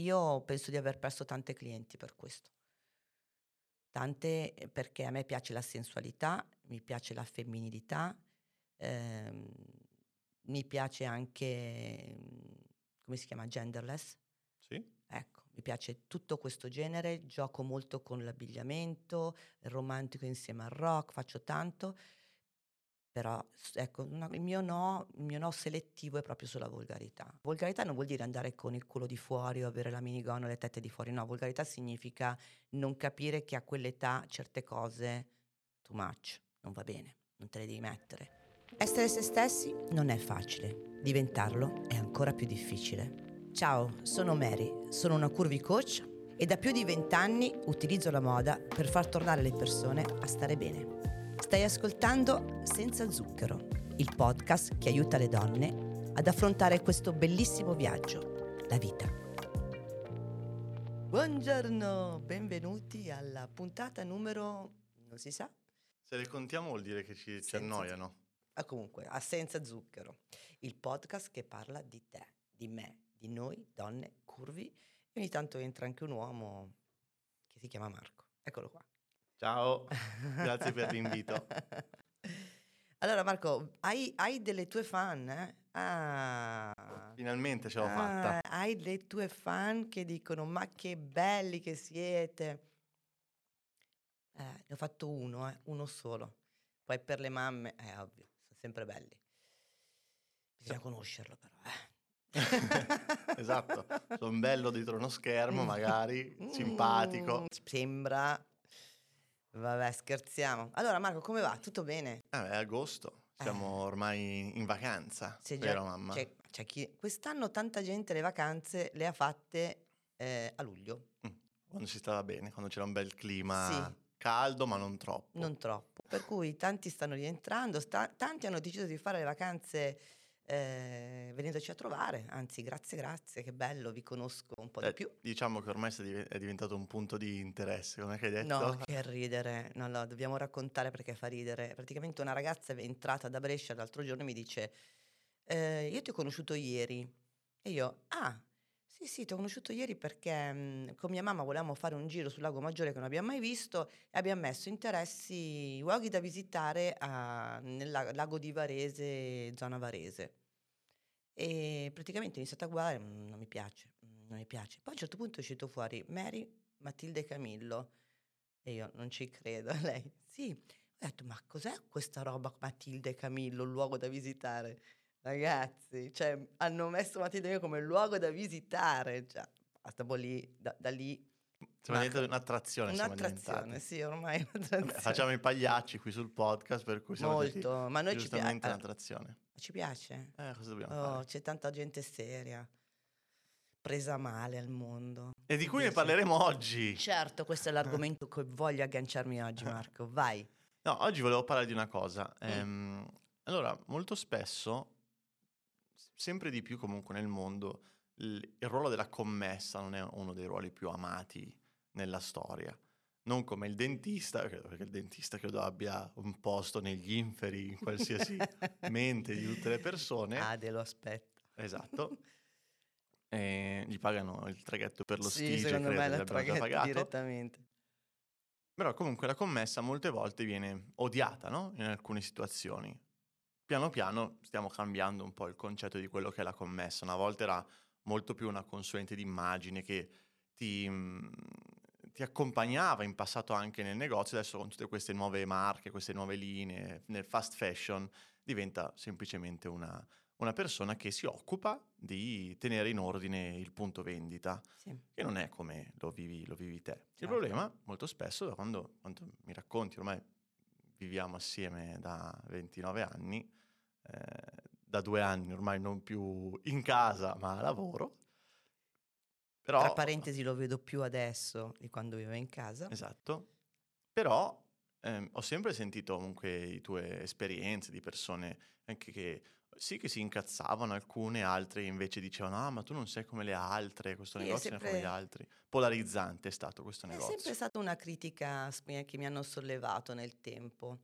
io penso di aver perso tante clienti per questo. Tante eh, perché a me piace la sensualità, mi piace la femminilità, ehm, mi piace anche, come si chiama, genderless. Sì. Ecco, mi piace tutto questo genere, gioco molto con l'abbigliamento, romantico insieme al rock, faccio tanto, però ecco, una, il, mio no, il mio no selettivo è proprio sulla volgarità. Volgarità non vuol dire andare con il culo di fuori o avere la minigonna o le tette di fuori, no, volgarità significa non capire che a quell'età certe cose too much, non va bene, non te le devi mettere. Essere se stessi non è facile, diventarlo è ancora più difficile. Ciao, sono Mary, sono una curvy coach e da più di vent'anni utilizzo la moda per far tornare le persone a stare bene. Stai ascoltando Senza Zucchero, il podcast che aiuta le donne ad affrontare questo bellissimo viaggio, la vita. Buongiorno, benvenuti alla puntata numero... non si sa? Se le contiamo vuol dire che ci, ci annoiano. Ah, comunque, a Senza Zucchero, il podcast che parla di te, di me, di noi, donne, curvi, e ogni tanto entra anche un uomo che si chiama Marco. Eccolo qua. Ciao, grazie per l'invito. Allora Marco, hai, hai delle tue fan? Eh? Ah, Finalmente ce l'ho ah, fatta. Hai le tue fan che dicono ma che belli che siete. Eh, ne ho fatto uno, eh, uno solo. Poi per le mamme, è ovvio, sono sempre belli. Bisogna conoscerlo però, eh. esatto, sono bello dietro uno schermo magari, simpatico. Mm, sembra. Vabbè, scherziamo. Allora Marco, come va? Tutto bene? Ah, è agosto, siamo Eh. ormai in vacanza, C'è già- vero mamma? c'è- c'è chi- Quest'anno tanta gente le vacanze le ha fatte eh, a luglio, Mm, Quando si stava bene, quando c'era un bel clima Sì. caldo ma non troppo. non troppo. Per cui tanti stanno rientrando, sta- tanti hanno deciso di fare le vacanze eh, venendoci a trovare. Anzi, grazie, grazie, che bello, vi conosco un po' Eh, di più. Diciamo che ormai è diventato un punto di interesse, come hai detto? No, che ridere. No, no, dobbiamo raccontare perché fa ridere. Praticamente una ragazza è entrata da Brescia l'altro giorno e mi dice: "Eh, Io ti ho conosciuto ieri. E io, ah, sì, sì, ti ho conosciuto ieri perché mh, con mia mamma volevamo fare un giro sul lago Maggiore che non abbiamo mai visto e abbiamo messo interessi, luoghi da visitare a- nel la- lago di Varese, zona Varese. E praticamente ho iniziato a guardare, "Mm, non mi piace, mm, non mi piace. Poi a un certo punto è uscito fuori Mary, Matilde e Camillo. E io non ci credo. Lei, sì. Ho detto, ma cos'è questa roba Matilde e Camillo, un luogo da visitare? Ragazzi, cioè, hanno messo Matilde e Camillo come luogo da visitare. Cioè, stavo lì, da, da lì. Siamo Ma- diventati un'attrazione, Un'attrazione, sì, ormai è Vabbè, un'attrazione. facciamo i pagliacci qui sul podcast, per cui siamo Molto, ma noi ci, pia- giustamente eh, un'attrazione. ci piace. Eh, cosa dobbiamo Oh, fare? c'è tanta gente seria, presa male al mondo. E di cui ne parleremo oggi. Certo, questo è l'argomento che voglio agganciarmi oggi, Marco. Vai. No, oggi volevo parlare di una cosa. Mm. Ehm, allora, molto spesso, sempre di più comunque nel mondo, il ruolo della commessa non è uno dei ruoli più amati nella storia. Non come il dentista, perché il dentista credo abbia un posto negli inferi, in qualsiasi mente di tutte le persone. Ade lo aspetta. Esatto. E gli pagano il traghetto per lo sì, stige, secondo credo, me la traghetto pagato. direttamente. Però comunque la commessa molte volte viene odiata, no? In alcune situazioni. Piano piano stiamo cambiando un po' il concetto di quello che è la commessa. Una volta era molto più una consulente d'immagine che ti, mm, ti accompagnava in passato anche nel negozio, adesso con tutte queste nuove marche, queste nuove linee, nel fast fashion, diventa semplicemente una, una persona che si occupa di tenere in ordine il punto vendita Sì. che non è come lo vivi, lo vivi te. Il Certo. problema, molto spesso, da quando, quando mi racconti, ormai viviamo assieme da 29 anni, eh, da due anni ormai non più in casa ma a lavoro, però... Tra parentesi lo vedo più adesso di quando vivo in casa. Esatto, però ehm, ho sempre sentito comunque le tue esperienze di persone anche che sì che si incazzavano alcune, altre invece dicevano ah ma tu non sei come le altre, questo Sì, è negozio non è come sempre- gli altri. Polarizzante è stato questo È negozio. sempre stata una critica che mi hanno sollevato nel tempo,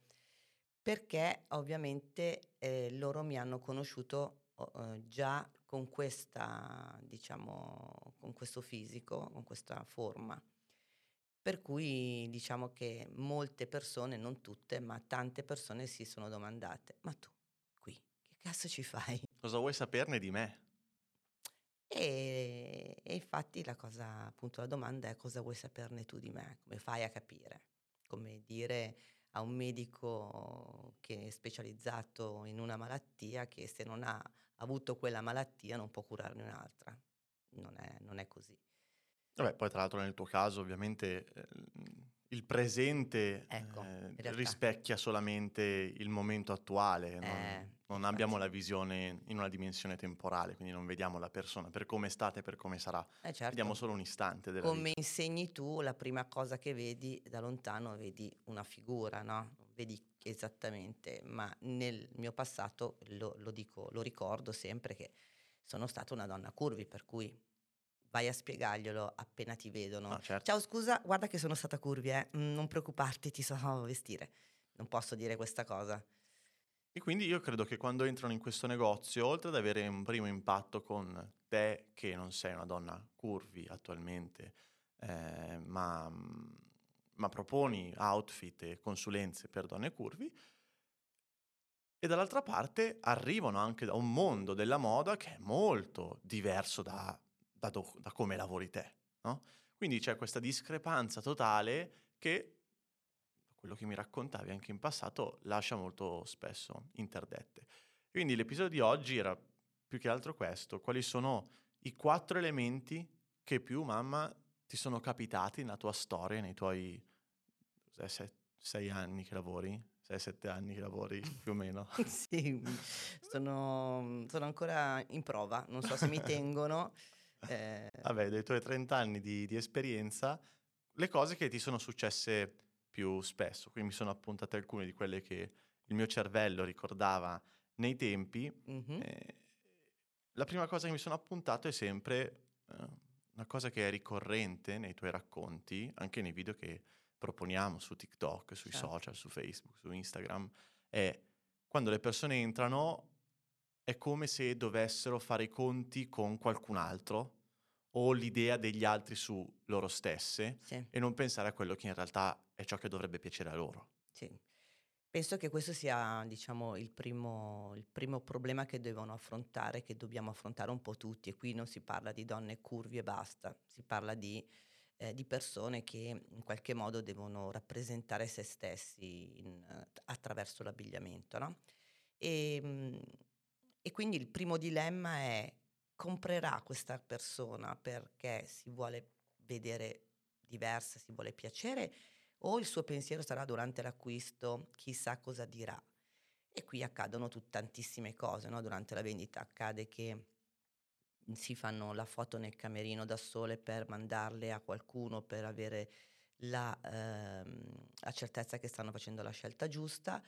perché ovviamente eh, loro mi hanno conosciuto eh, già con questa, diciamo, con questo fisico, con questa forma. Per cui diciamo che molte persone, non tutte, ma tante persone si sono domandate, ma tu qui che cazzo ci fai? Cosa vuoi saperne di me? E, e infatti la cosa, appunto, la domanda è cosa vuoi saperne tu di me? Come fai a capire? Come dire a un medico che è specializzato in una malattia che se non ha avuto quella malattia non può curarne un'altra. Non è, non è così. Vabbè, poi tra l'altro nel tuo caso ovviamente eh, il presente Ecco, eh, rispecchia solamente il momento attuale, non, Eh, non abbiamo la visione in una dimensione temporale, quindi non vediamo la persona per come è stata e per come sarà, Eh certo. vediamo solo un istante della Come vita. insegni tu, la prima cosa che vedi da lontano vedi una figura, no? Vedi esattamente, ma nel mio passato lo, lo dico, lo ricordo sempre che sono stata una donna curvi, per cui vai a spiegarglielo appena ti vedono. No, certo. Ciao, scusa, guarda che sono stata curvi, eh. Mm, Non preoccuparti, ti so vestire. Non posso dire questa cosa. E quindi io credo che quando entrano in questo negozio, oltre ad avere un primo impatto con te, che non sei una donna curvi attualmente, eh, ma, ma proponi outfit e consulenze per donne curvi, e dall'altra parte arrivano anche da un mondo della moda che è molto diverso da, da do- da come lavori te, no? Quindi c'è questa discrepanza totale che, quello che mi raccontavi anche in passato, lascia molto spesso interdette. Quindi l'episodio di oggi era più che altro questo, quali sono i quattro elementi che più, mamma, ti sono capitati nella tua storia, nei tuoi cos'è, se- sei anni che lavori? Sei, sette anni che lavori più o meno? sì, sono, sono ancora in prova, non so se mi tengono. eh, Vabbè, dei tuoi 30 anni di, di esperienza, le cose che ti sono successe più spesso. Quindi mi sono appuntate alcune di quelle che il mio cervello ricordava nei tempi. mhm. Eh, la prima cosa che mi sono appuntato è sempre eh, una cosa che è ricorrente nei tuoi racconti, anche nei video che proponiamo su TikTok, sui Certo. social, su Facebook, su Instagram, è quando le persone entrano è come se dovessero fare i conti con qualcun altro o l'idea degli altri su loro stesse Sì, e non pensare a quello che in realtà è ciò che dovrebbe piacere a loro. sì. Penso che questo sia, diciamo, il primo, il primo problema che devono affrontare, che dobbiamo affrontare un po' tutti. E qui non si parla di donne curvi e basta, si parla di, eh, di persone che in qualche modo devono rappresentare se stessi in, attraverso l'abbigliamento, no? E, mm, e quindi il primo dilemma è comprerà questa persona perché si vuole vedere diversa, si vuole piacere o il suo pensiero sarà durante l'acquisto chissà cosa dirà. E qui accadono tut- tantissime cose, no? Durante la vendita accade che si fanno la foto nel camerino da sole per mandarle a qualcuno per avere la, ehm, la certezza che stanno facendo la scelta giusta,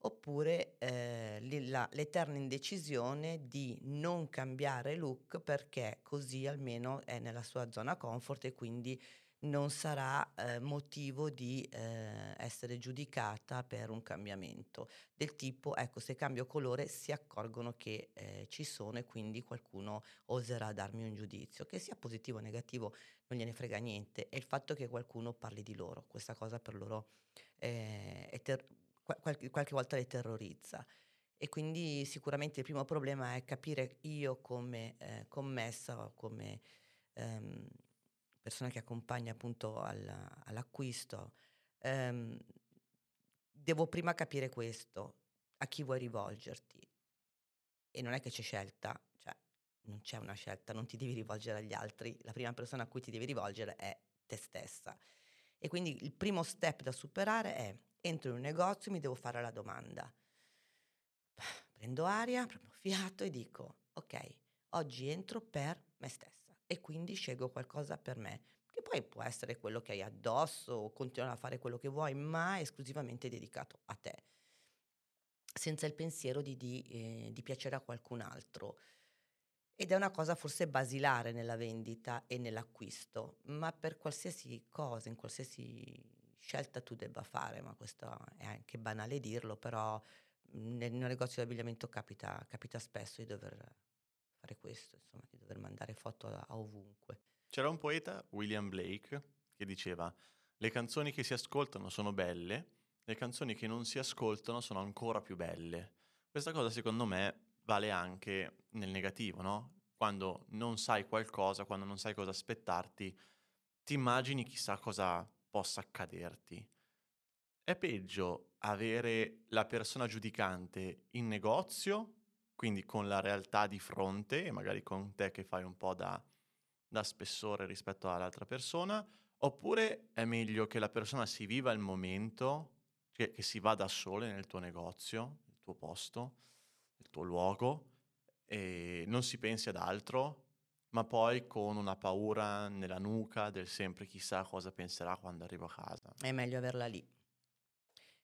oppure eh, la- l'eterna indecisione di non cambiare look perché così almeno è nella sua zona comfort e quindi non sarà eh, motivo di eh, essere giudicata per un cambiamento. Del tipo ecco se cambio colore si accorgono che eh, ci sono e quindi qualcuno oserà darmi un giudizio. Che sia positivo o negativo non gliene frega niente. È il fatto che qualcuno parli di loro questa cosa per loro eh, è ter- qual- qualche, qualche volta le terrorizza e quindi sicuramente il primo problema è capire io come eh, commessa o come ehm, persona che accompagna appunto al- all'acquisto, ehm, devo prima capire questo, a chi vuoi rivolgerti. E non è che c'è scelta, cioè non c'è una scelta, non ti devi rivolgere agli altri, la prima persona a cui ti devi rivolgere è te stessa. E quindi il primo step da superare è entro in un negozio, mi devo fare la domanda. Prendo aria, prendo fiato e dico, ok, oggi entro per me stessa e quindi scelgo qualcosa per me, che poi può essere quello che hai addosso o continuare a fare quello che vuoi, ma esclusivamente dedicato a te, senza il pensiero di, di, eh, di piacere a qualcun altro. Ed è una cosa forse basilare nella vendita e nell'acquisto, ma per qualsiasi cosa, in qualsiasi scelta tu debba fare, ma questo è anche banale dirlo, però mh, nel, nel negozio di abbigliamento capita, capita spesso di dover fare questo, insomma, di dover mandare foto a, a ovunque. C'era un poeta, William Blake, che diceva le canzoni che si ascoltano sono belle, le canzoni che non si ascoltano sono ancora più belle. Questa cosa secondo me vale anche nel negativo, no? Quando non sai qualcosa, quando non sai cosa aspettarti, ti immagini chissà cosa possa accaderti. È peggio avere la persona giudicante in negozio, quindi con la realtà di fronte e magari con te che fai un po' da, da spessore rispetto all'altra persona, oppure è meglio che la persona si viva il momento, che, che si vada sole nel tuo negozio, nel tuo posto, nel tuo luogo, e non si pensi ad altro, ma poi con una paura nella nuca del sempre chissà cosa penserà quando arrivo a casa. È meglio averla lì.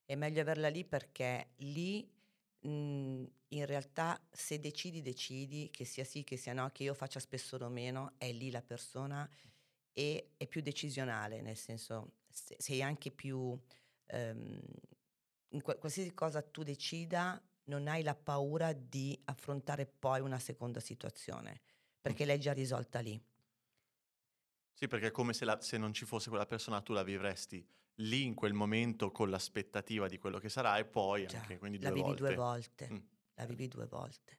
È meglio averla lì perché lì mh, mhmm, in realtà se decidi, decidi, che sia sì, che sia no, che io faccia spesso o meno, è lì la persona e è più decisionale, nel senso sei anche più... Um, in qualsiasi cosa tu decida, non hai la paura di affrontare poi una seconda situazione, perché l'hai già risolta lì. Sì, perché è come se, la, se, non ci fosse quella persona, tu la vivresti lì in quel momento con l'aspettativa di quello che sarà e poi Già, anche quindi due la vivi volte. due volte. Mm. La vivi due volte.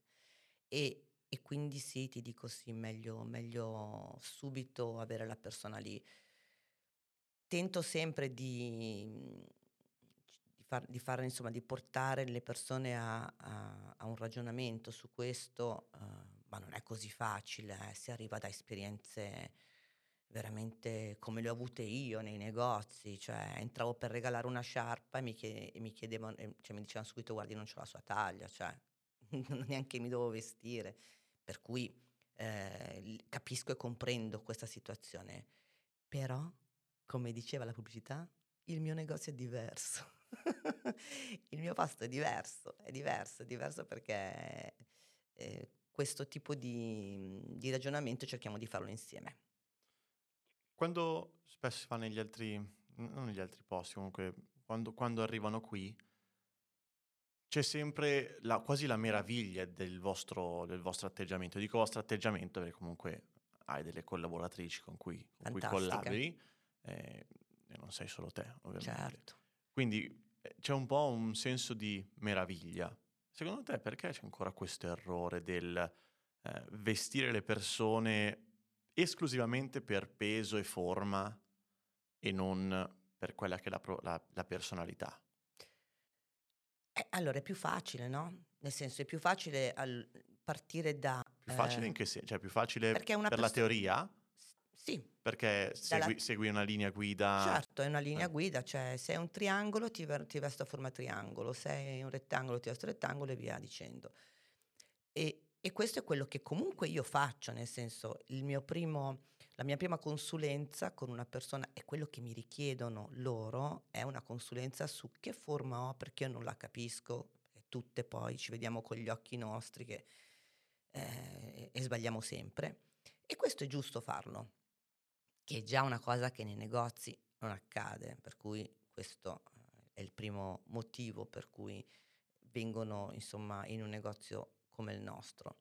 E, e, quindi sì, ti dico sì, meglio, meglio subito avere la persona lì. Tento sempre di, di, far, di, fare, insomma, di portare le persone a, a, a un ragionamento su questo, uh, ma non è così facile, eh, si arriva da esperienze veramente come le ho avute io nei negozi, cioè entravo per regalare una sciarpa e mi, chied- e mi chiedevano, cioè mi dicevano subito guardi non c'ho la sua taglia, cioè neanche mi devo vestire, per cui eh, capisco e comprendo questa situazione, però come diceva la pubblicità, il mio negozio è diverso. il mio posto è diverso, è diverso, è diverso perché eh, questo tipo di, di ragionamento cerchiamo di farlo insieme. Quando spesso si fa negli altri, non negli altri posti, comunque, quando, quando arrivano qui, c'è sempre la, quasi la meraviglia del vostro, del vostro atteggiamento. Dico vostro atteggiamento perché comunque hai delle collaboratrici con cui, con cui collabori eh, e non sei solo te, ovviamente. Certo. Quindi eh, c'è un po' un senso di meraviglia. Secondo te perché c'è ancora questo errore del eh, vestire le persone esclusivamente per peso e forma e non per quella che è la, la, la personalità? Eh, allora è più facile, no? Nel senso è più facile al partire da... Più facile eh, in che senso? Cioè più facile per perso- la teoria? Sì. Perché segui, Dalla... segui, una linea guida? Certo, è una linea eh. guida, cioè se è un triangolo ti, ti vesto a forma triangolo, se è un rettangolo ti vesto rettangolo e via dicendo. E, e questo è quello che comunque io faccio, nel senso, primo, la mia prima consulenza con una persona e quello che mi richiedono loro è una consulenza su che forma ho perché io non la capisco, e tutte poi ci vediamo con gli occhi nostri che, eh, e sbagliamo sempre. E questo è giusto farlo, che è già una cosa che nei negozi non accade, per cui questo eh, è il primo motivo per cui vengono insomma in un negozio come il nostro.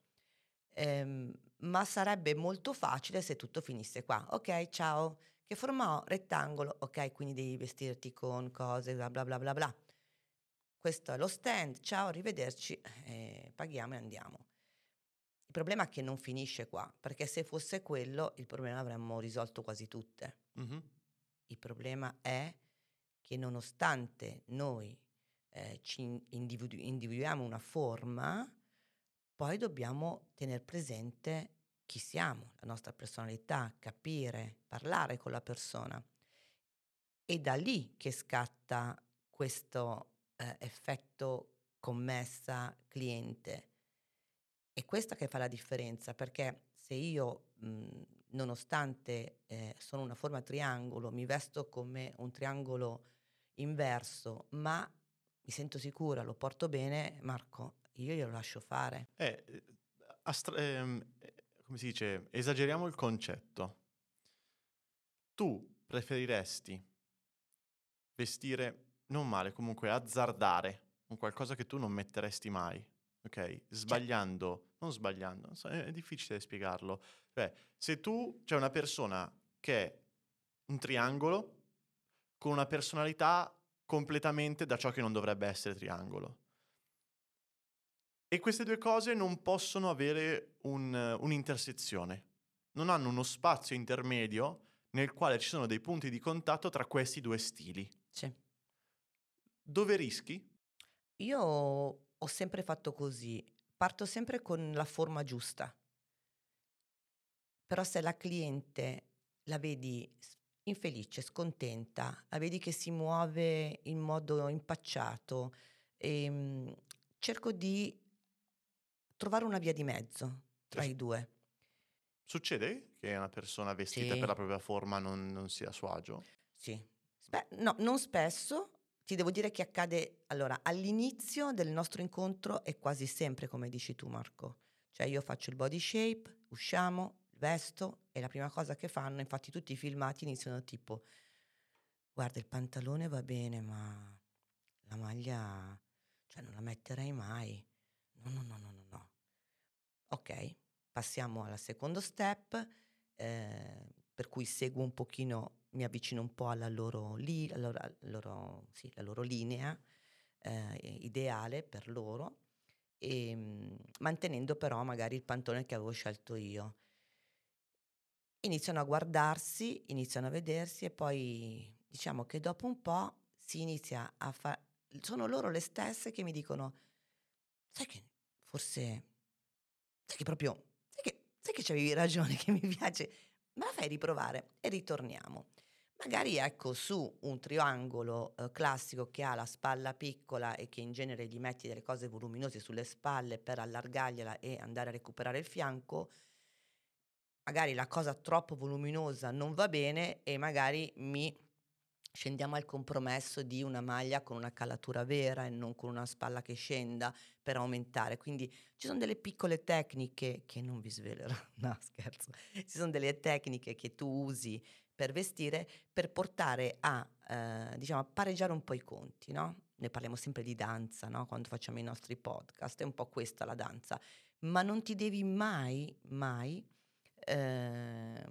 Ehm, ma sarebbe molto facile se tutto finisse qua. Ok, ciao, che forma ho? Rettangolo, ok, quindi devi vestirti con cose, bla bla bla bla bla. Questo è lo stand, ciao, arrivederci, eh, paghiamo e andiamo. Il problema è che non finisce qua, perché se fosse quello, il problema avremmo risolto quasi tutte. Mm-hmm. Il problema è che nonostante noi eh, ci individu- individuiamo una forma, poi dobbiamo tenere presente chi siamo, la nostra personalità, capire, parlare con la persona. E da lì che scatta questo eh, effetto commessa cliente. È questa che fa la differenza, perché se io, mh, nonostante eh, sono una forma triangolo, mi vesto come un triangolo inverso, ma mi sento sicura, lo porto bene, Marco, io glielo lascio fare. Eh, eh astra- ehm, eh, come si dice, esageriamo il concetto. Tu preferiresti vestire non male, comunque azzardare un qualcosa che tu non metteresti mai ok? Sbagliando, non sbagliando, non so, è, è difficile spiegarlo. Cioè, se tu c'è una persona che è un triangolo con una personalità completamente da ciò che non dovrebbe essere triangolo. E queste due cose non possono avere un, un'intersezione, non hanno uno spazio intermedio nel quale ci sono dei punti di contatto tra questi due stili. Sì. Dove rischi? Io ho sempre fatto così, parto sempre con la forma giusta. Però se la cliente la vedi infelice, scontenta, la vedi che si muove in modo impacciato, ehm, cerco di trovare una via di mezzo tra Sì. i due. Succede che una persona vestita Sì. per la propria forma non, non sia a suo agio? Sì. Spe- no, non spesso. Ti devo dire che accade, allora, all'inizio del nostro incontro è quasi sempre come dici tu Marco. Cioè io faccio il body shape, usciamo, vesto e la prima cosa che fanno, infatti tutti i filmati iniziano tipo, guarda il pantalone va bene ma la maglia, cioè non la metterei mai. No, no, no, no, no, no. Ok, passiamo al secondo step, eh, per cui seguo un pochino, mi avvicino un po' alla loro, li- alla loro, alla loro- sì, loro linea eh, ideale per loro, e, mm, mantenendo però magari il pantalone che avevo scelto io. Iniziano a guardarsi, iniziano a vedersi e poi diciamo che dopo un po' si inizia a fare... Sono loro le stesse che mi dicono, sai che forse, sai che proprio, sai che, sai che c'avevi ragione, che mi piace, me la fai riprovare e ritorniamo. Magari ecco su un triangolo eh, classico che ha la spalla piccola e che in genere gli metti delle cose voluminose sulle spalle per allargargliela e andare a recuperare il fianco, magari la cosa troppo voluminosa non va bene e magari mi scendiamo al compromesso di una maglia con una calatura vera e non con una spalla che scenda per aumentare. Quindi ci sono delle piccole tecniche che non vi svelerò, no scherzo, ci sono delle tecniche che tu usi per vestire per portare a, eh, diciamo, pareggiare un po' i conti, no? Ne parliamo sempre di danza, no? Quando facciamo i nostri podcast, è un po' questa la danza, ma non ti devi mai, mai eh,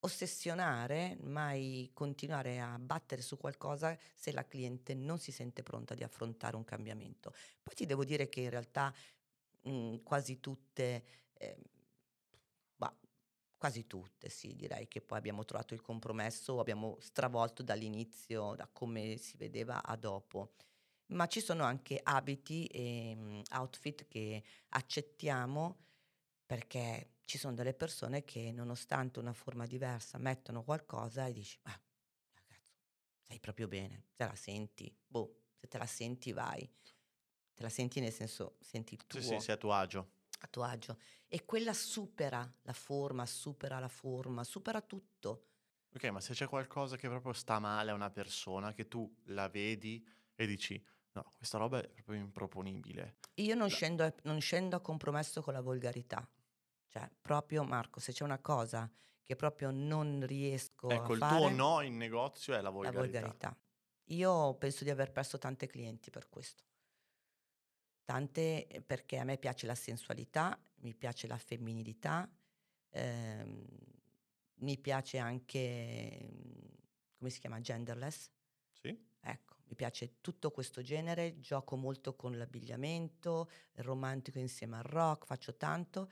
ossessionare, mai continuare a battere su qualcosa se la cliente non si sente pronta di affrontare un cambiamento. Poi ti devo dire che in realtà mh, quasi tutte, eh, quasi tutte sì, direi che poi abbiamo trovato il compromesso, abbiamo stravolto dall'inizio, da come si vedeva a dopo. Ma ci sono anche abiti e mh, outfit che accettiamo perché ci sono delle persone che nonostante una forma diversa mettono qualcosa e dici, ma ragazzo, stai proprio bene, te la senti, boh, se te la senti vai, te la senti nel senso, senti il tuo, Sì, sì, sei a tuo agio. A tuo agio. E quella supera la forma, supera la forma, supera tutto. Ok, ma se c'è qualcosa che proprio sta male a una persona, che tu la vedi e dici, no, questa roba è proprio improponibile. Io non La- scendo, a- non scendo a compromesso con la volgarità. Cioè, proprio Marco, se c'è una cosa che proprio non riesco Ecco, a il fare... tuo no in negozio è la La volgarità. volgarità. Io penso di aver perso tante clienti per questo. Tante eh, perché a me piace la sensualità, mi piace la femminilità, ehm, mi piace anche, mm, come si chiama, genderless. Sì? Ecco, mi piace tutto questo genere, gioco molto con l'abbigliamento, romantico insieme al rock, faccio tanto,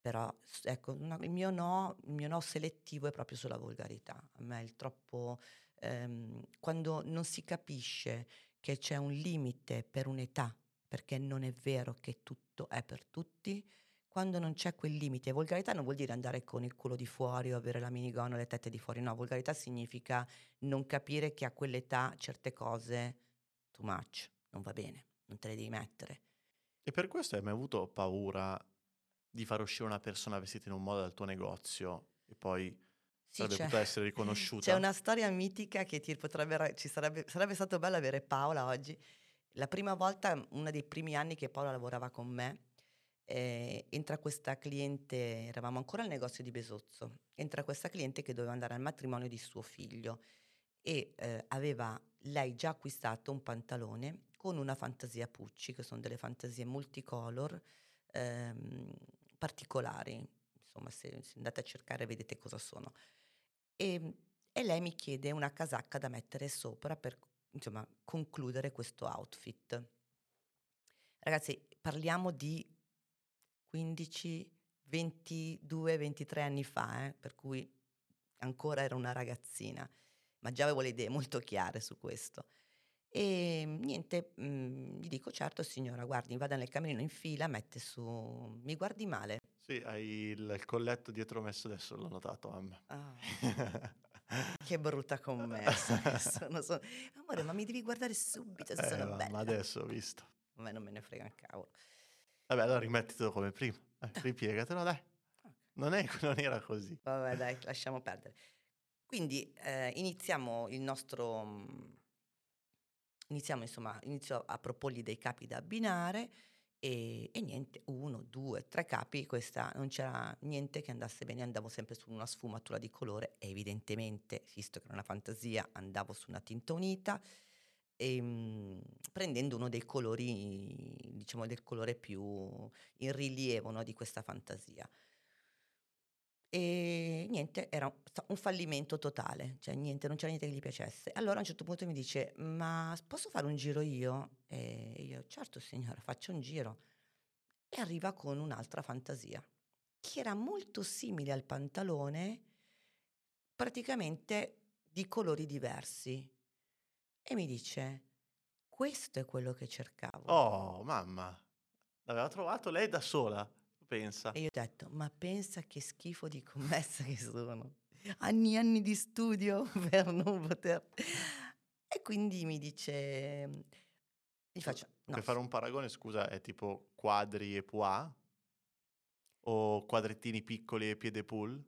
però ecco, una- il, mio no, il mio no selettivo è proprio sulla volgarità. A me il troppo, ehm, quando non si capisce che c'è un limite per un'età, perché non è vero che tutto è per tutti, quando non c'è quel limite, volgarità non vuol dire andare con il culo di fuori o avere la minigonna o le tette di fuori, no, volgarità significa non capire che a quell'età certe cose too much, non va bene, non te le devi mettere. E per questo hai mai avuto paura di far uscire una persona vestita in un modo dal tuo negozio e poi Sì, sarebbe c'è, potuta essere c'è riconosciuta? una storia mitica che ti potrebbe, sarebbe, sarebbe stato bello avere Paola oggi. La prima volta, uno dei primi anni che Paola lavorava con me, eh, entra questa cliente, eravamo ancora al negozio di Besozzo, entra questa cliente che doveva andare al matrimonio di suo figlio e eh, aveva lei già acquistato un pantalone con una fantasia Pucci, che sono delle fantasie multicolor ehm, particolari. Insomma, se, se, andate a cercare vedete cosa sono. E, e lei mi chiede una casacca da mettere sopra per insomma, concludere questo outfit. Ragazzi, parliamo di 15, 22, 23 anni fa, eh, per cui ancora era una ragazzina, ma già avevo le idee molto chiare su questo. E niente, mh, mhmm, gli dico, certo signora, guardi, vada nel camerino in fila, mette su, mi guardi male. Sì, hai il, il colletto dietro messo adesso, l'ho notato, mamma. Ah, che brutta commessa sono, sono. Amore, ma mi devi guardare subito se Eh, sono ma, bella. ma adesso ho visto. A me non me ne frega un cavolo. Vabbè, allora rimettitelo come prima. Eh, ripiegatelo, dai. Non, è- non era così. Vabbè, dai, lasciamo perdere. Quindi eh, iniziamo il nostro. mh, Iniziamo, insomma, inizio a proporgli dei capi da abbinare e, e niente, uno, due, tre capi, questa non c'era niente che andasse bene, andavo sempre su una sfumatura di colore e evidentemente, visto che era una fantasia, andavo su una tinta unita e, mh, prendendo uno dei colori, diciamo del colore più in rilievo no, di questa fantasia. E niente, era un fallimento totale, cioè niente, non c'era niente che gli piacesse. Allora a un certo punto mi dice: "Ma posso fare un giro io?" E io: "Certo signora, faccia un giro." E arriva con un'altra fantasia, che era molto simile al pantalone, praticamente di colori diversi. E mi dice: "Questo è quello che cercavo." Oh, mamma. L'aveva trovato lei da sola, pensa. E io ho detto: "Ma pensa che schifo di commessa che sono. Anni e anni di studio per non poter" E quindi mi dice gli faccio: "No, Per s" fare un paragone, scusa, è tipo quadri e pois? O quadrettini piccoli e piede pool?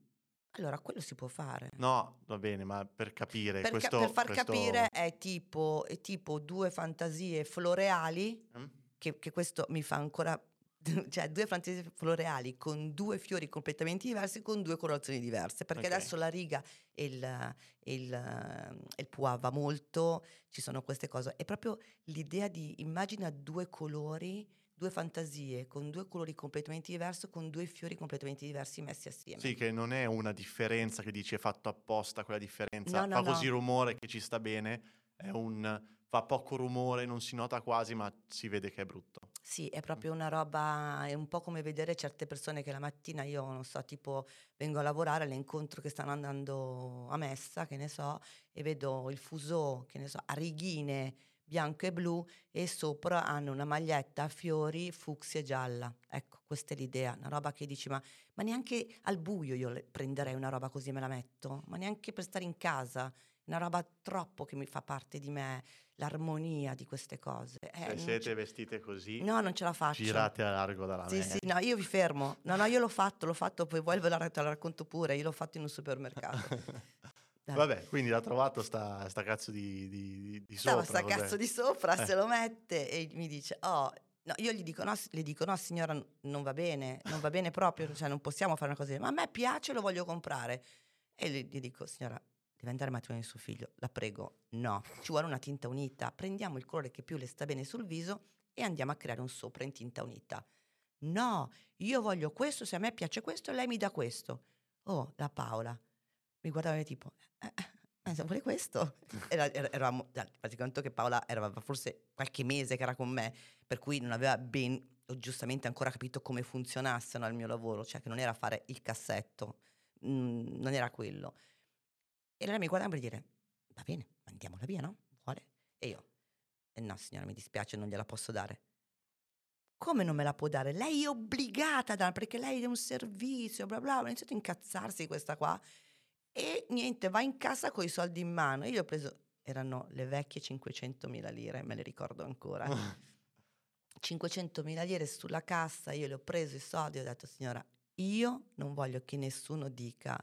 Allora quello si può fare. No, va bene, ma per capire, Per ca questo, per far questo... capire è tipo è tipo 2 fantasie floreali, Mm? che che questo mi fa ancora cioè 2 fantasie floreali con 2 fiori completamente diversi, con 2 colorazioni diverse, perché Ok. adesso la riga e il il il pois va molto, ci sono queste cose. È proprio l'idea di immagina 2 colori, 2 fantasie con 2 colori completamente diversi, con 2 fiori completamente diversi messi assieme. Sì, che non è una differenza che dici è fatto apposta quella differenza, No, no, fa così no. rumore che ci sta bene, è un fa poco rumore, non si nota quasi, ma si vede che è brutto. Sì, è proprio una roba è un po' come vedere certe persone che la mattina io, non so, tipo vengo a lavorare, le incontro che stanno andando a messa, che ne so, e vedo il fuseau, che ne so, a righine bianco e blu e sopra hanno una maglietta a fiori fucsia e gialla. Ecco, questa è l'idea, una roba che dici ma ma neanche al buio io prenderei una roba così e me la metto, ma neanche per stare in casa, una roba troppo che mi fa parte di me, l'armonia di queste cose. Eh, Se siete vestite così, no, non ce la faccio. girate a largo dalla Sì, me. sì, no, io vi fermo. No, no, io l'ho fatto, l'ho fatto, poi vuoi ve la te la racconto pure, io l'ho fatto in un supermercato. Vabbè, quindi l'ha trovato sta, sta cazzo di, di, di Stava sopra. sta vabbè. cazzo di sopra, Eh. se lo mette e mi dice, oh, no, io gli dico, no, le dico, no signora, non va bene, non va bene proprio, cioè non possiamo fare una cosa ma a me piace, lo voglio comprare. E gli, gli dico, signora, deve andare a matrimonio di suo figlio, la prego, no, ci vuole una tinta unita, prendiamo il colore che più le sta bene sul viso e andiamo a creare un sopra in tinta unita. No, io voglio questo, se a me piace questo, lei mi dà questo. Oh, la Paola mi guardava tipo, eh, eh, se vuole questo? Era- era- eravamo, praticamente che Paola era forse qualche mese che era con me, per cui non aveva ben, o giustamente ancora capito come funzionasse no, il mio lavoro, cioè che non era fare il cassetto, mm, non era quello. E lei mi guardava per dire, va bene, mandiamola via, no? Vuole? E io, "Eh no signora, mi dispiace, non gliela posso dare. Come non me la può dare? Lei è obbligata a dare, perché lei è un servizio, bla bla. Ha iniziato a incazzarsi questa qua. E niente, va in casa con i soldi in mano. Io gli ho preso, erano le vecchie 500.000 lire, me le ricordo ancora. 500.000 lire sulla cassa, io le ho preso i soldi ho detto, signora, io non voglio che nessuno dica,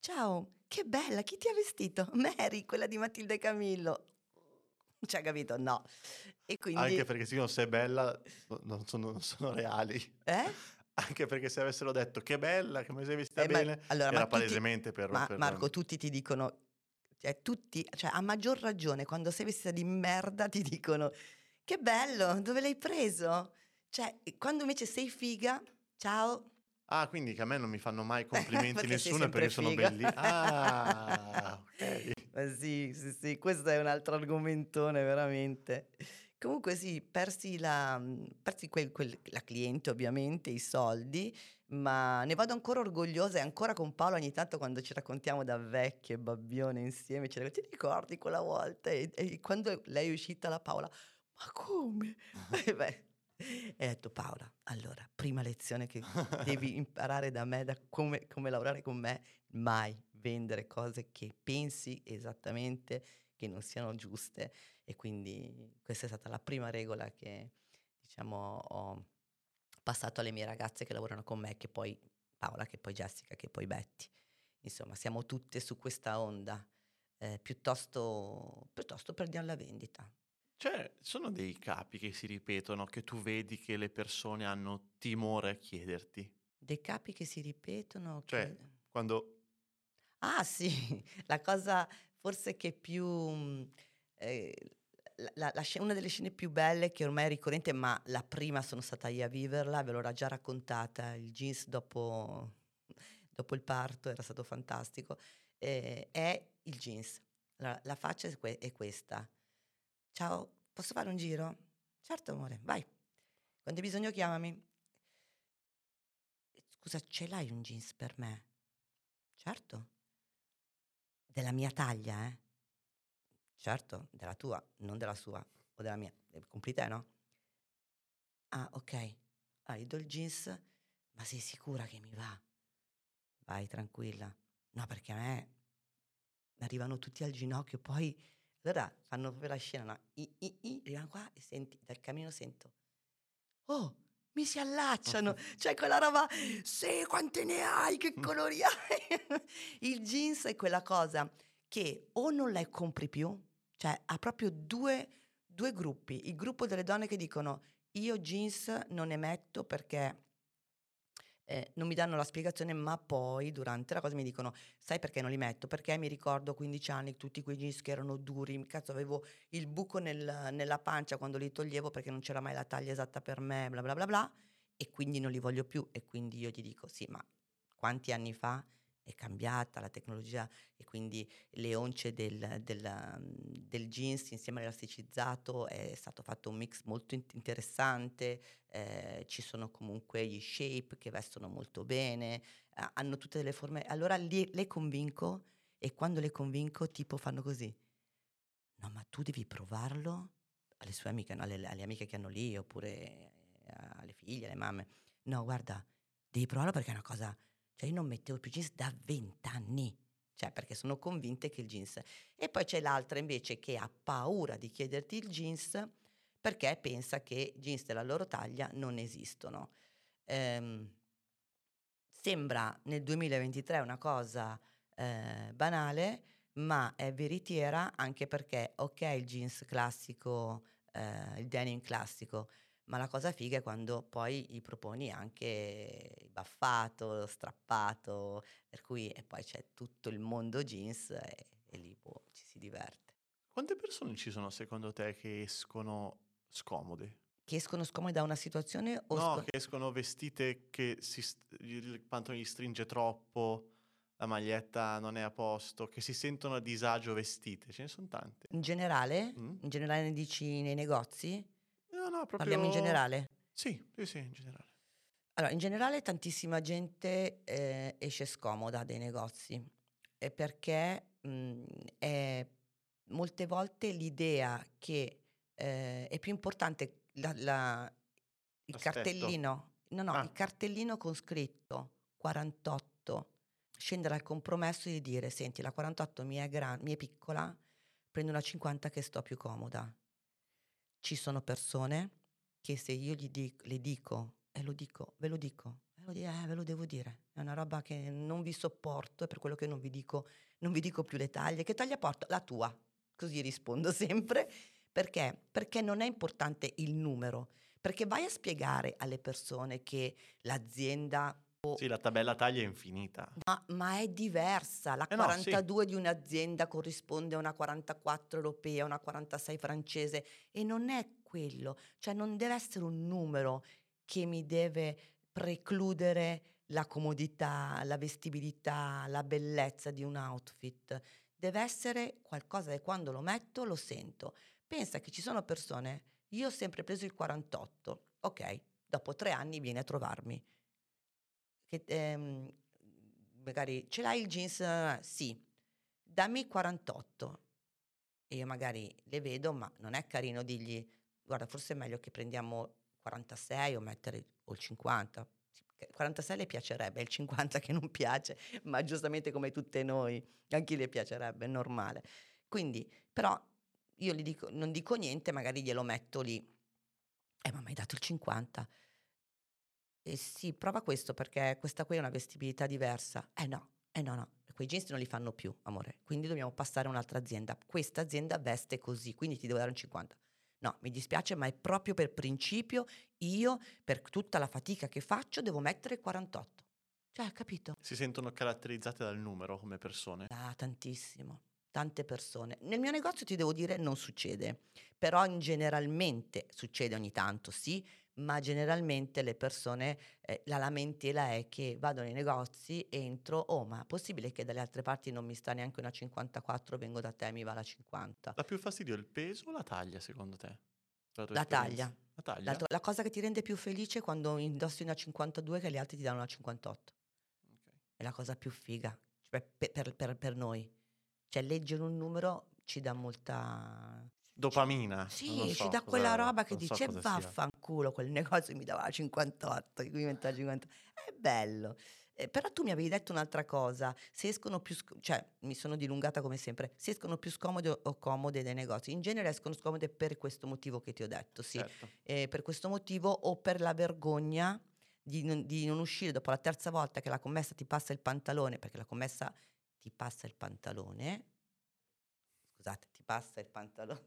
ciao, che bella, chi ti ha vestito? Mary, quella di Matilde e Camillo. Cioè, capito? No. E quindi... Anche perché siccome se è bella, no- non sono, non sono reali. Eh? Anche perché se avessero detto che bella, che mi sei vestita Eh, ma- bene, allora, ma era tutti- palesemente per... Ma per- Marco, tutti ti dicono, cioè, tutti, cioè, a maggior ragione, quando sei vestita di merda ti dicono che bello, dove l'hai preso? Cioè, quando invece sei figa, ciao. Ah, quindi che a me non mi fanno mai complimenti Perché nessuno perché sono figa. belli. Ah, ok. Ma sì, sì, sì, questo è un altro argomentone veramente. Comunque sì, persi la, mhmm, persi quel, quel- la cliente ovviamente, i soldi, ma ne vado ancora orgogliosa e ancora con Paolo ogni tanto quando ci raccontiamo da vecchie babbione insieme, ci raccontiamo, ti ricordi quella volta? E, e quando lei è uscita la Paola, ma come? E beh, e ho detto Paola, allora, prima lezione che devi imparare da me, da come, come lavorare con me, mai vendere cose che pensi esattamente che non siano giuste e quindi questa è stata la prima regola che diciamo ho passato alle mie ragazze che lavorano con me, che poi Paola, che poi Jessica, che poi Betty. Insomma, siamo tutte su questa onda. eh, piuttosto, piuttosto perdiamo la vendita. Cioè, sono dei capi che si ripetono, che tu vedi che le persone hanno timore a chiederti. Dei capi che si ripetono. Cioè, che- quando Ah sì, la cosa forse che più... mh, eh, la- la- una delle scene più belle che ormai è ricorrente, ma la prima sono stata io a viverla, ve l'ho già raccontata, il jeans dopo, dopo il parto, era stato fantastico, eh, è il jeans. La, la faccia è, que- è questa. Ciao, posso fare un giro? Certo amore, vai. Quando hai bisogno chiamami. Scusa, ce l'hai un jeans per me? Certo. Della mia taglia, eh? Certo, della tua, non della sua o della mia. Compri te, no? Ah, ok. Ah, gli do il jeans, ma sei sicura che mi va? Vai, tranquilla. No, perché a me arrivano tutti al ginocchio, poi allora fanno proprio la scena, no? I, i, i, arrivano qua e senti, dal cammino sento, oh, mi si allacciano, cioè quella roba, sì, quante ne hai, che colori hai? Il jeans è quella cosa che o non la compri più, cioè ha proprio due, due gruppi, il gruppo delle donne che dicono io jeans non ne metto perché eh, non mi danno la spiegazione, ma poi durante la cosa mi dicono: Sai perché non li metto? Perché mi ricordo a 15 anni tutti quei jeans che erano duri, cazzo, avevo il buco nel- nella pancia quando li toglievo perché non c'era mai la taglia esatta per me, bla bla bla bla, e quindi non li voglio più. E quindi io gli dico: Sì, ma quanti anni fa è cambiata la tecnologia e quindi le once del, del, del jeans insieme all'elasticizzato è stato fatto un mix molto in- interessante eh, ci sono comunque gli shape che vestono molto bene, eh, hanno tutte delle forme. Allora li- le convinco e quando le convinco tipo fanno così. No, ma tu devi provarlo alle sue amiche, no, alle, alle amiche che hanno lì, oppure eh, alle figlie, alle mamme. No, guarda, devi provarlo perché è una cosa... Cioè io non mettevo più jeans da vent'anni, cioè perché sono convinte che il jeans... E poi c'è l'altra invece che ha paura di chiederti il jeans perché pensa che jeans della loro taglia non esistono. Ehm, sembra nel 2023 una cosa eh, banale, ma è veritiera anche perché, ok, il jeans classico, eh, il denim classico, ma la cosa figa è quando poi gli proponi anche il baffato, lo strappato, per cui e poi c'è tutto il mondo jeans e, e lì boh, ci si diverte. Quante persone ci sono secondo te che escono scomode? Che escono scomodi da una situazione o No, sco- che escono vestite che si st- il pantalone gli stringe troppo, la maglietta non è a posto, che si sentono a disagio vestite. Ce ne sono tante. in generale? Mm. In generale ne dici nei negozi? No, no, proprio... Parliamo in generale? Sì, sì, sì, in generale. Allora, in generale tantissima gente eh, esce scomoda dai negozi eh, perché mh, è molte volte l'idea che eh, è più importante la- la- il L'aspetto. cartellino, no, no, Ah. il cartellino con scritto 48, scendere al compromesso di dire, senti, la 48 mi è, gran- mi è piccola, prendo una 50 che sto più comoda. Ci sono persone che se io gli dic- le dico, e lo dico, ve lo dico, di- eh, ve lo devo dire, è una roba che non vi sopporto, è per quello che non vi dico, non vi dico più le taglie, che taglia porto? La tua, così rispondo sempre, perché? Perché non è importante il numero, perché vai a spiegare alle persone che l'azienda Sì, la tabella taglia è infinita. Ma, ma è diversa. La Eh no, sì. 42 di un'azienda corrisponde a una 44 europea, una 46 francese e non è quello. Cioè non deve essere un numero che mi deve precludere la comodità, la vestibilità, la bellezza di un outfit. Deve essere qualcosa che quando lo metto lo sento. Pensa che ci sono persone, io ho sempre preso il 48, ok, dopo tre anni viene a trovarmi. Che, ehm, magari ce l'hai il jeans? Eh, Sì, dammi il 48. E io magari le vedo, ma non è carino dirgli, guarda, forse è meglio che prendiamo 46 o mettere o il 50. Sì, perché 46 le piacerebbe, è il 50 che non piace, ma giustamente come tutte noi, a chi le piacerebbe, è normale. Quindi, però, io gli dico, non dico niente, magari glielo metto lì. Eh, ma mi hai dato il 50? Eh sì, prova questo perché questa qui è una vestibilità diversa. Eh no, eh no, no, quei jeans non li fanno più, amore. Quindi dobbiamo passare a un'altra azienda. Questa azienda veste così, quindi ti devo dare un 50. No, mi dispiace, ma è proprio per principio io, per tutta la fatica che faccio, devo mettere 48. Cioè, capito? Si sentono caratterizzate dal numero come persone. Ah, tantissimo, tante persone. Nel mio negozio ti devo dire non succede, però in generalmente succede ogni tanto, sì, ma generalmente le persone, eh, la lamentela è che vado nei negozi, entro, oh ma è possibile che dalle altre parti non mi sta neanche una 54, vengo da te e mi va la 50? Dà più fastidio il peso o la taglia, secondo te? Per La esperienza? taglia. La taglia? La, to- la cosa che ti rende più felice è quando indossi una 52 che gli altri ti danno una 58. Ok. È la cosa più figa cioè, pe- per, per- per noi. Cioè leggere un numero ci dà molta... Dopamina. Sì, lo ci so dà cosa- quella roba che so dice sia. vaffanculo, quel negozio mi dava la 58, qui mi metteva la 50. È bello. Eh, però tu mi avevi detto un'altra cosa, se escono più, sc- cioè mi sono dilungata come sempre, se escono più scomode o- o comode dai negozi, in genere escono scomode per questo motivo che ti ho detto, sì, Certo. Eh, per questo motivo o per la vergogna di non, di non uscire dopo la terza volta che la commessa ti passa il pantalone, perché la commessa ti passa il pantalone, scusate, ti passa il pantalone,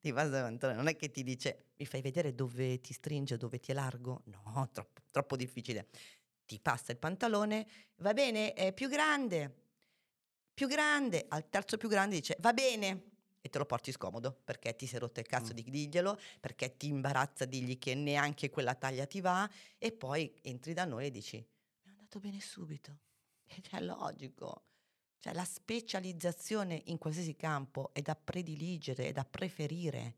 ti passa il pantalone, non è che ti dice mi fai vedere dove ti stringe, dove ti è largo, no, troppo, troppo difficile, ti passa il pantalone, va bene, è più grande, più grande, al terzo più grande dice va bene e te lo porti scomodo perché ti sei rotto il cazzo Mm. di dirglielo, perché ti imbarazza dirgli che neanche quella taglia ti va e poi entri da noi e dici mi è andato bene subito. E cioè, è logico. Cioè, la specializzazione in qualsiasi campo è da prediligere, è da preferire.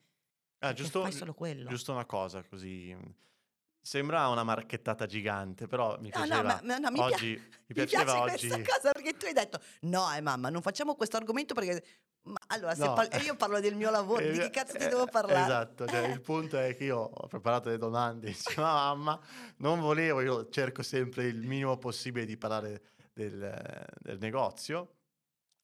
Ah, perché giusto, fai solo quello. giusto una cosa così. Sembra una marchettata gigante, però mi No, no, piaceva ma, no, mi, pia- oggi. mi mi piaceva piace oggi. questa cosa perché tu hai detto no, eh, mamma, non facciamo questo argomento perché... Ma allora, se No. par- io parlo del mio lavoro, di Eh, che cazzo ti eh, devo parlare? Esatto, cioè, Eh. il punto è che io ho preparato le domande insieme a mamma, non volevo, io cerco sempre il minimo possibile di parlare del, del negozio,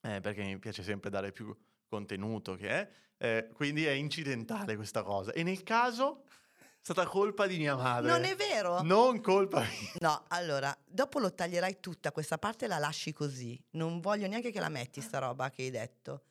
eh, perché mi piace sempre dare più contenuto che è, eh, quindi è incidentale questa cosa. E nel caso è stata colpa di mia madre. Non è vero? Non colpa mia. No, allora, dopo lo taglierai tutta, questa parte la lasci così. Non voglio neanche che la metti sta roba che hai detto.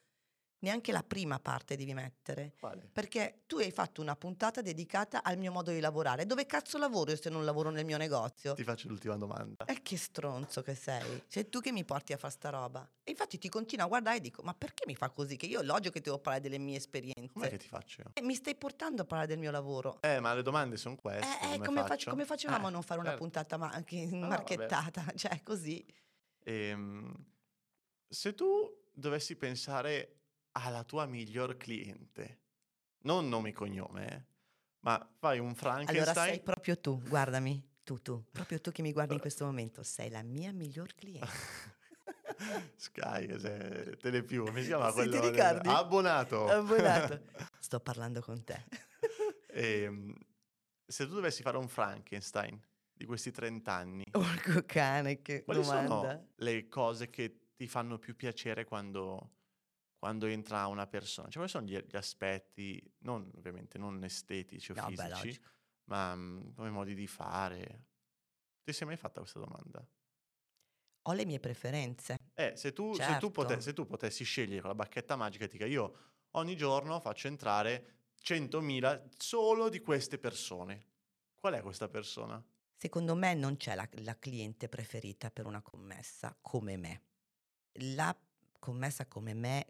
Neanche la prima parte devi mettere. Quale? Perché tu hai fatto una puntata dedicata al mio modo di lavorare. Dove cazzo lavoro io se non lavoro nel mio negozio? Ti faccio l'ultima domanda. E che stronzo che sei. Sei tu che mi porti a fare sta roba. E infatti ti continuo a guardare e dico, ma perché mi fa così? Che io logico che devo parlare delle mie esperienze. Com'è che ti faccio io? E mi stai portando a parlare del mio lavoro. Eh, ma le domande sono queste. Eh, eh, come, come, fac- faccio? come facevamo Eh, a non fare una certo. puntata ma- anche vabbè. marchettata? Cioè, così. Ehm, se tu dovessi pensare alla tua miglior cliente, non nome e cognome, eh, ma fai un Allora Frankenstein. sei proprio tu, guardami, tu, tu, proprio tu che mi guardi in questo momento, sei la mia miglior cliente. Sky, se- Telepiù, come si chiama ti quello? del- ricordi? Abbonato. Abbonato. Sto parlando con te. Ehm, se tu dovessi fare un Frankenstein di questi 30 anni, Porco cane, che quali domanda. sono le cose che ti fanno più piacere quando, quando entra una persona? Cioè, quali sono gli, gli aspetti, non ovviamente non estetici o No, beh, fisici, logico. ma mm, come modi di fare? Ti sei mai fatta questa domanda? Ho le mie preferenze. Eh, se tu, se, tu pote- Certo. se tu potessi scegliere con la bacchetta magica, ti dica io ogni giorno faccio entrare 100.000 solo di queste persone. Qual è questa persona? Secondo me non c'è la, la cliente preferita per una commessa come me. La commessa come me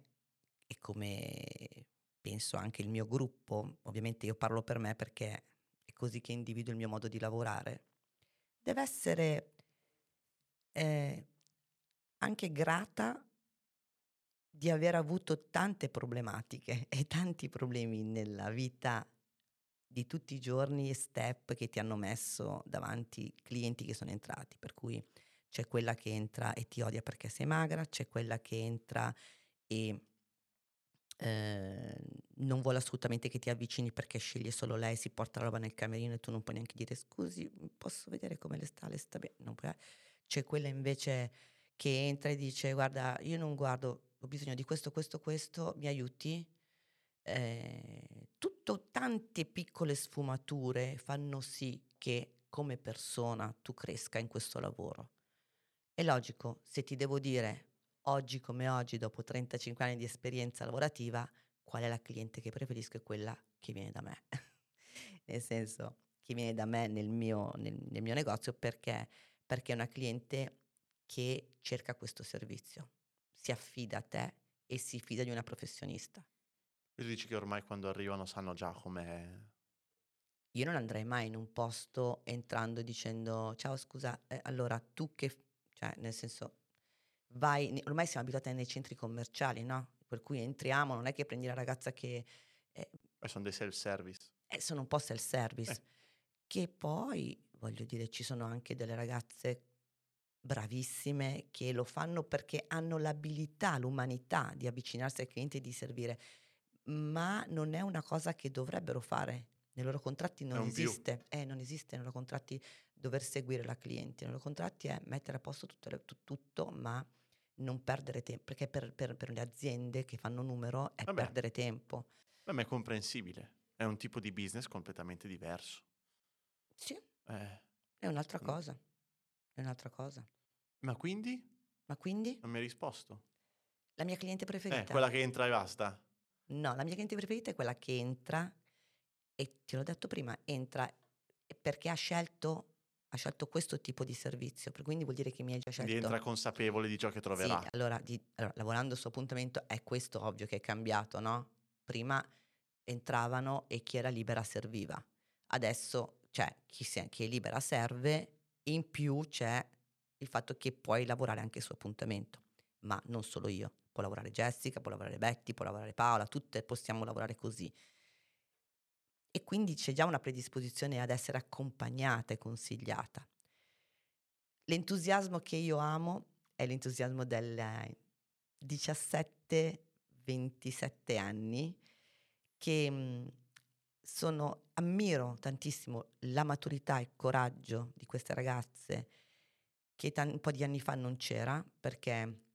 e come penso anche il mio gruppo, ovviamente io parlo per me perché è così che individuo il mio modo di lavorare, deve essere eh, anche grata di aver avuto tante problematiche e tanti problemi nella vita di tutti i giorni e step che ti hanno messo davanti clienti che sono entrati, per cui c'è quella che entra e ti odia perché sei magra, c'è quella che entra e eh, non vuole assolutamente che ti avvicini perché sceglie solo lei, si porta la roba nel camerino e tu non puoi neanche dire scusi, posso vedere come le sta, le sta bene, puoi... c'è quella invece che entra e dice guarda io non guardo, ho bisogno di questo, questo, questo, mi aiuti? Eh, tutto, tante piccole sfumature fanno sì che come persona tu cresca in questo lavoro. È logico, se ti devo dire oggi come oggi, dopo 35 anni di esperienza lavorativa, qual è la cliente che preferisco è quella che viene da me. nel senso, che viene da me nel mio, nel, nel mio negozio perché? Perché è una cliente che cerca questo servizio, si affida a te e si fida di una professionista. Quindi dici che ormai quando arrivano sanno già com'è. Io non andrei mai in un posto entrando dicendo ciao scusa, eh, allora tu che... cioè nel senso vai, ormai siamo abituati nei centri commerciali, no? Per cui entriamo, non è che prendi la ragazza che... Eh, sono dei self-service. Eh, sono un po' self-service. Eh. Che poi, voglio dire, ci sono anche delle ragazze bravissime che lo fanno perché hanno l'abilità, l'umanità di avvicinarsi al cliente e di servire ma non è una cosa che dovrebbero fare. Nei loro contratti non esiste, eh, non esiste nei loro contratti dover seguire la cliente, nei loro contratti è mettere a posto tutto, tutto, tutto ma non perdere tempo, perché per, per, per, le aziende che fanno numero è Vabbè. perdere tempo. Ma è comprensibile, è un tipo di business completamente diverso. Sì, eh. è un'altra cosa, è un'altra cosa. Ma quindi? Ma quindi? Non mi hai risposto. La mia cliente preferita. Eh, quella che entra e basta. No, la mia cliente preferita è quella che entra, e te l'ho detto prima, entra perché ha scelto, ha scelto questo tipo di servizio, quindi vuol dire che mi ha già scelto. Quindi entra consapevole di ciò che troverà. Sì, allora, di, allora lavorando sul appuntamento è questo ovvio che è cambiato, no? Prima entravano e chi era libera serviva. Adesso c'è chi, si, chi è libera serve, in più c'è il fatto che puoi lavorare anche su appuntamento, ma non solo io può lavorare Jessica, può lavorare Betty, può lavorare Paola, tutte possiamo lavorare così. E quindi c'è già una predisposizione ad essere accompagnata e consigliata. L'entusiasmo che io amo è l'entusiasmo del 17-27 anni che mhmm, sono, ammiro tantissimo la maturità e il coraggio di queste ragazze che t- un po' di anni fa non c'era perché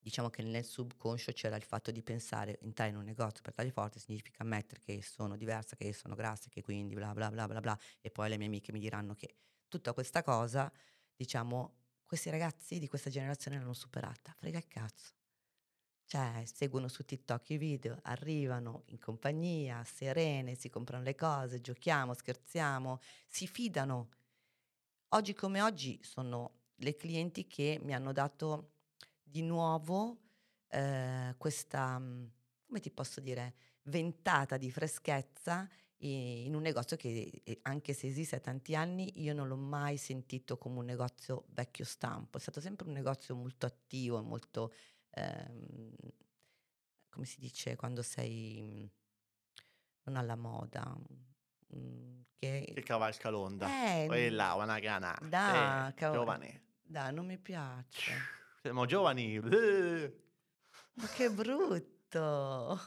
diciamo che nel subconscio c'era il fatto di pensare entrare in un negozio per taglio forte significa ammettere che sono diversa, che sono grassa, che quindi bla bla bla bla bla e poi le mie amiche mi diranno che tutta questa cosa, diciamo, questi ragazzi di questa generazione l'hanno superata. Frega il cazzo. Cioè, seguono su TikTok i video, arrivano in compagnia, serene, si comprano le cose, giochiamo, scherziamo, si fidano. Oggi come oggi sono le clienti che mi hanno dato di nuovo eh, questa, mm, come ti posso dire, ventata di freschezza in un negozio che anche se esiste da tanti anni io non l'ho mai sentito come un negozio vecchio stampo, è stato sempre un negozio molto attivo, molto, ehm, come si dice, quando sei mm, non alla moda, mm, che, che cavalca l'onda. Eh, Quella, una gana. Da, eh, cav- giovane. Da, non mi piace. Siamo giovani. Ma che brutto.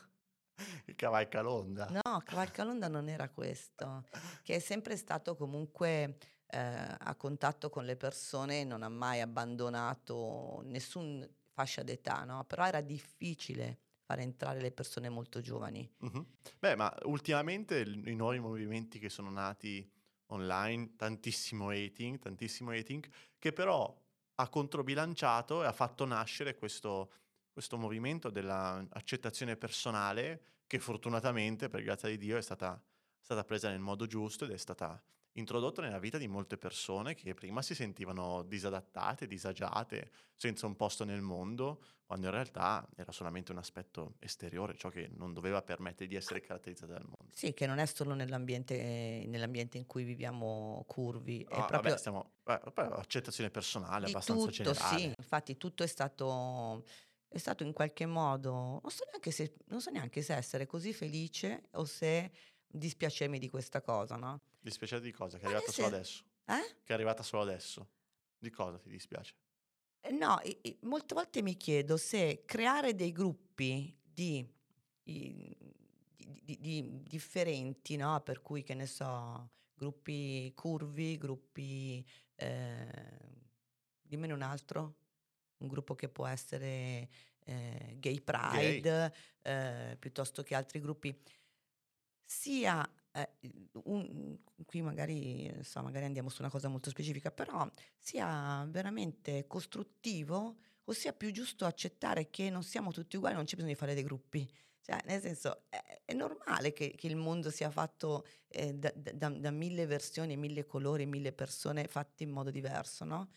Il cavalcalonda. No, cavalcalonda non era questo, che è sempre stato comunque eh, a contatto con le persone, non ha mai abbandonato nessun fascia d'età, no? Però era difficile far entrare le persone molto giovani. Uh-huh. Beh, ma ultimamente i nuovi movimenti che sono nati online, tantissimo hating, tantissimo hating, che però ha controbilanciato e ha fatto nascere questo, questo movimento dell'accettazione personale che fortunatamente, per grazia di Dio, è stata, stata, presa nel modo giusto ed è stata, introdotto nella vita di molte persone che prima si sentivano disadattate, disagiate, senza un posto nel mondo, quando in realtà era solamente un aspetto esteriore, ciò che non doveva permettere di essere caratterizzato dal mondo. Sì, che non è solo nell'ambiente, nell'ambiente in cui viviamo curvi, è Ah, proprio vabbè, stiamo, poi accettazione personale di abbastanza tutto, sì, generale. infatti tutto è stato, è stato in qualche modo, non so neanche se, non so neanche se essere così felice o se dispiacermi di questa cosa, no? Dispiace di cosa? Che è nel arrivata solo sen- adesso? Eh? Che è arrivata solo adesso? Di cosa ti dispiace? Eh, No, i- i- molte volte mi chiedo se creare dei gruppi di, i- di- di- di differenti, no? Per cui, che ne so, gruppi curvi, gruppi... Eh, dimmene un altro, un gruppo che può essere eh, gay pride, eh, piuttosto che altri gruppi, sia... eh, un- qui magari, so, magari andiamo su una cosa molto specifica, però sia veramente costruttivo o sia più giusto accettare che non siamo tutti uguali, non c'è bisogno di fare dei gruppi. Cioè, nel senso, è, è normale che, che il mondo sia fatto eh, da, da- da mille versioni, mille colori, mille persone fatte in modo diverso, no?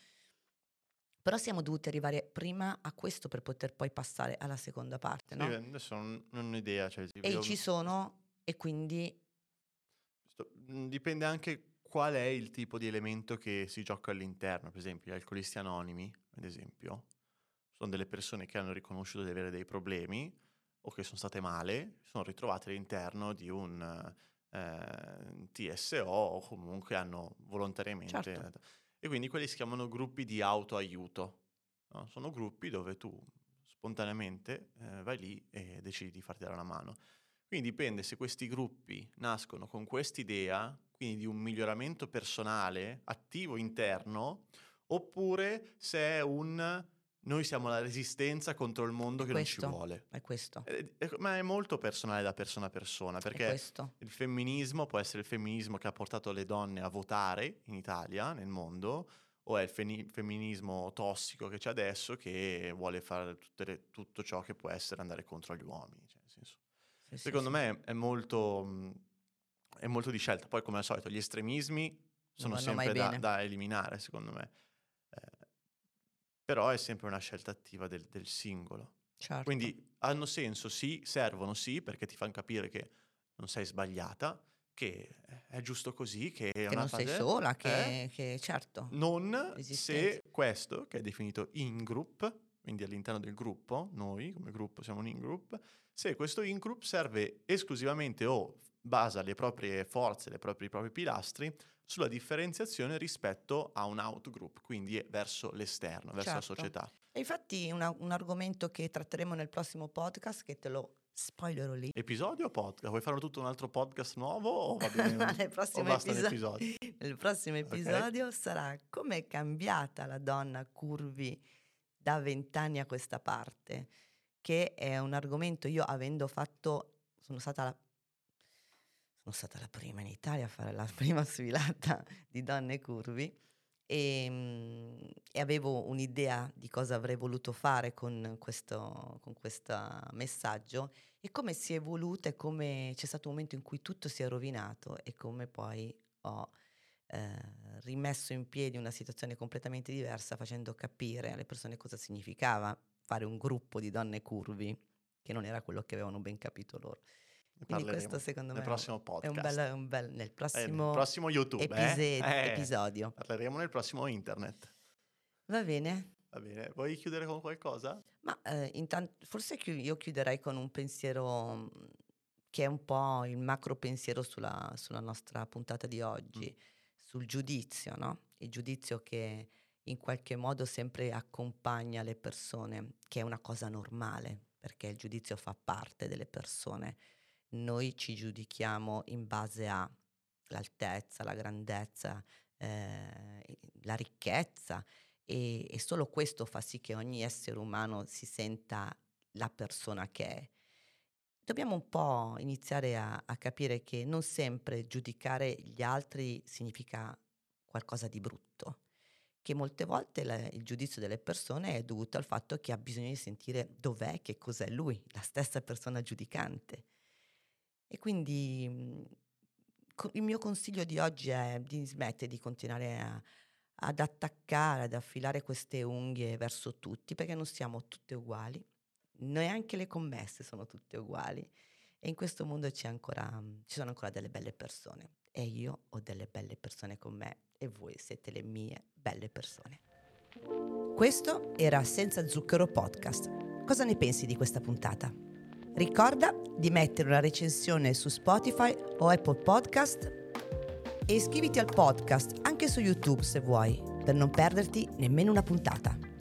Però siamo dovuti arrivare prima a questo per poter poi passare alla seconda parte, Sì, no? adesso non, non ho idea. Cioè, E ci sono, e quindi sto- mh, dipende anche qual è il tipo di elemento che si gioca all'interno. Per esempio, gli alcolisti anonimi, ad esempio, sono delle persone che hanno riconosciuto di avere dei problemi o che sono state male, sono ritrovate all'interno di un eh, TSO o comunque hanno volontariamente... Certo. E quindi quelli si chiamano gruppi di autoaiuto. no? Sono gruppi dove tu spontaneamente eh, vai lì e decidi di farti dare una mano. Quindi dipende se questi gruppi nascono con quest'idea, quindi di un miglioramento personale, attivo interno, oppure se è un noi siamo la resistenza contro il mondo che non ci Questo. vuole. è questo, Eh, eh, Ma è molto personale da persona a persona, è perché questo. il femminismo può essere il femminismo che ha portato le donne a votare in Italia, nel mondo, o è il feni- femminismo tossico che c'è adesso che vuole fare le- tutto ciò che può essere andare contro gli uomini. Cioè, Sì, secondo sì. me è molto, mh, è molto di scelta. Poi, come al solito, gli estremismi sono sempre da, da eliminare, secondo me. Eh, però è sempre una scelta attiva del, del singolo. Certo. Quindi hanno senso, sì, servono, sì, perché ti fanno capire che non sei sbagliata, che è giusto così, che, che una non sei fase- sola, che, eh? che certo. Non se questo, che è definito in-group, quindi all'interno del gruppo, noi come gruppo siamo un in-group, se questo in-group serve esclusivamente o basa le proprie forze, le proprie- i propri pilastri sulla differenziazione rispetto a un out-group, quindi verso l'esterno, verso Certo. la società. E infatti una- un argomento che tratteremo nel prossimo podcast, che te lo spoilerò lì, Episodio o podcast? Vuoi fare tutto un altro podcast nuovo o va bene? nel prossimo episodio, episodio? nel prossimo episodio sarà come è cambiata la donna curvi da vent'anni a questa parte, che è un argomento, io avendo fatto, sono stata la, sono stata la prima in Italia a fare la prima sfilata di donne curvi e, mm, e avevo un'idea di cosa avrei voluto fare con questo, con questo messaggio e come si è evoluta e come c'è stato un momento in cui tutto si è rovinato e come poi ho eh, rimesso in piedi una situazione completamente diversa facendo capire alle persone cosa significava fare un gruppo di donne curvi che non era quello che avevano ben capito loro. Quindi questo secondo nel me prossimo è podcast. un bel, è un bel nel Eh, prossimo, prossimo YouTube, epise- eh? Eh, episodio. Parleremo nel prossimo internet. Va bene? Va bene, vuoi chiudere con qualcosa? Ma eh, intanto forse chi- io chiuderei con un pensiero mm, che è un po' il macro pensiero sulla, sulla nostra puntata di oggi, sul giudizio, no? Il giudizio che in qualche modo sempre accompagna le persone, che è una cosa normale, perché il giudizio fa parte delle persone. Noi ci giudichiamo in base all'altezza, la grandezza, eh, la ricchezza e, e solo questo fa sì che ogni essere umano si senta la persona che è. Dobbiamo un po' iniziare a, a capire che non sempre giudicare gli altri significa qualcosa di brutto, che molte volte la- il giudizio delle persone è dovuto al fatto che ha bisogno di sentire dov'è, che cos'è lui, la stessa persona giudicante. E quindi mh, il mio consiglio di oggi è di smettere di continuare a, ad attaccare, ad affilare queste unghie verso tutti, perché non siamo tutte uguali, neanche le commesse sono tutte uguali e in questo mondo ancora, ci sono ancora delle belle persone e io ho delle belle persone con me e voi siete le mie belle persone. Questo era Senza Zucchero Podcast. Cosa ne pensi di questa puntata? Ricorda di mettere una recensione su Spotify o Apple Podcast e iscriviti al podcast anche su YouTube se vuoi, per non perderti nemmeno una puntata.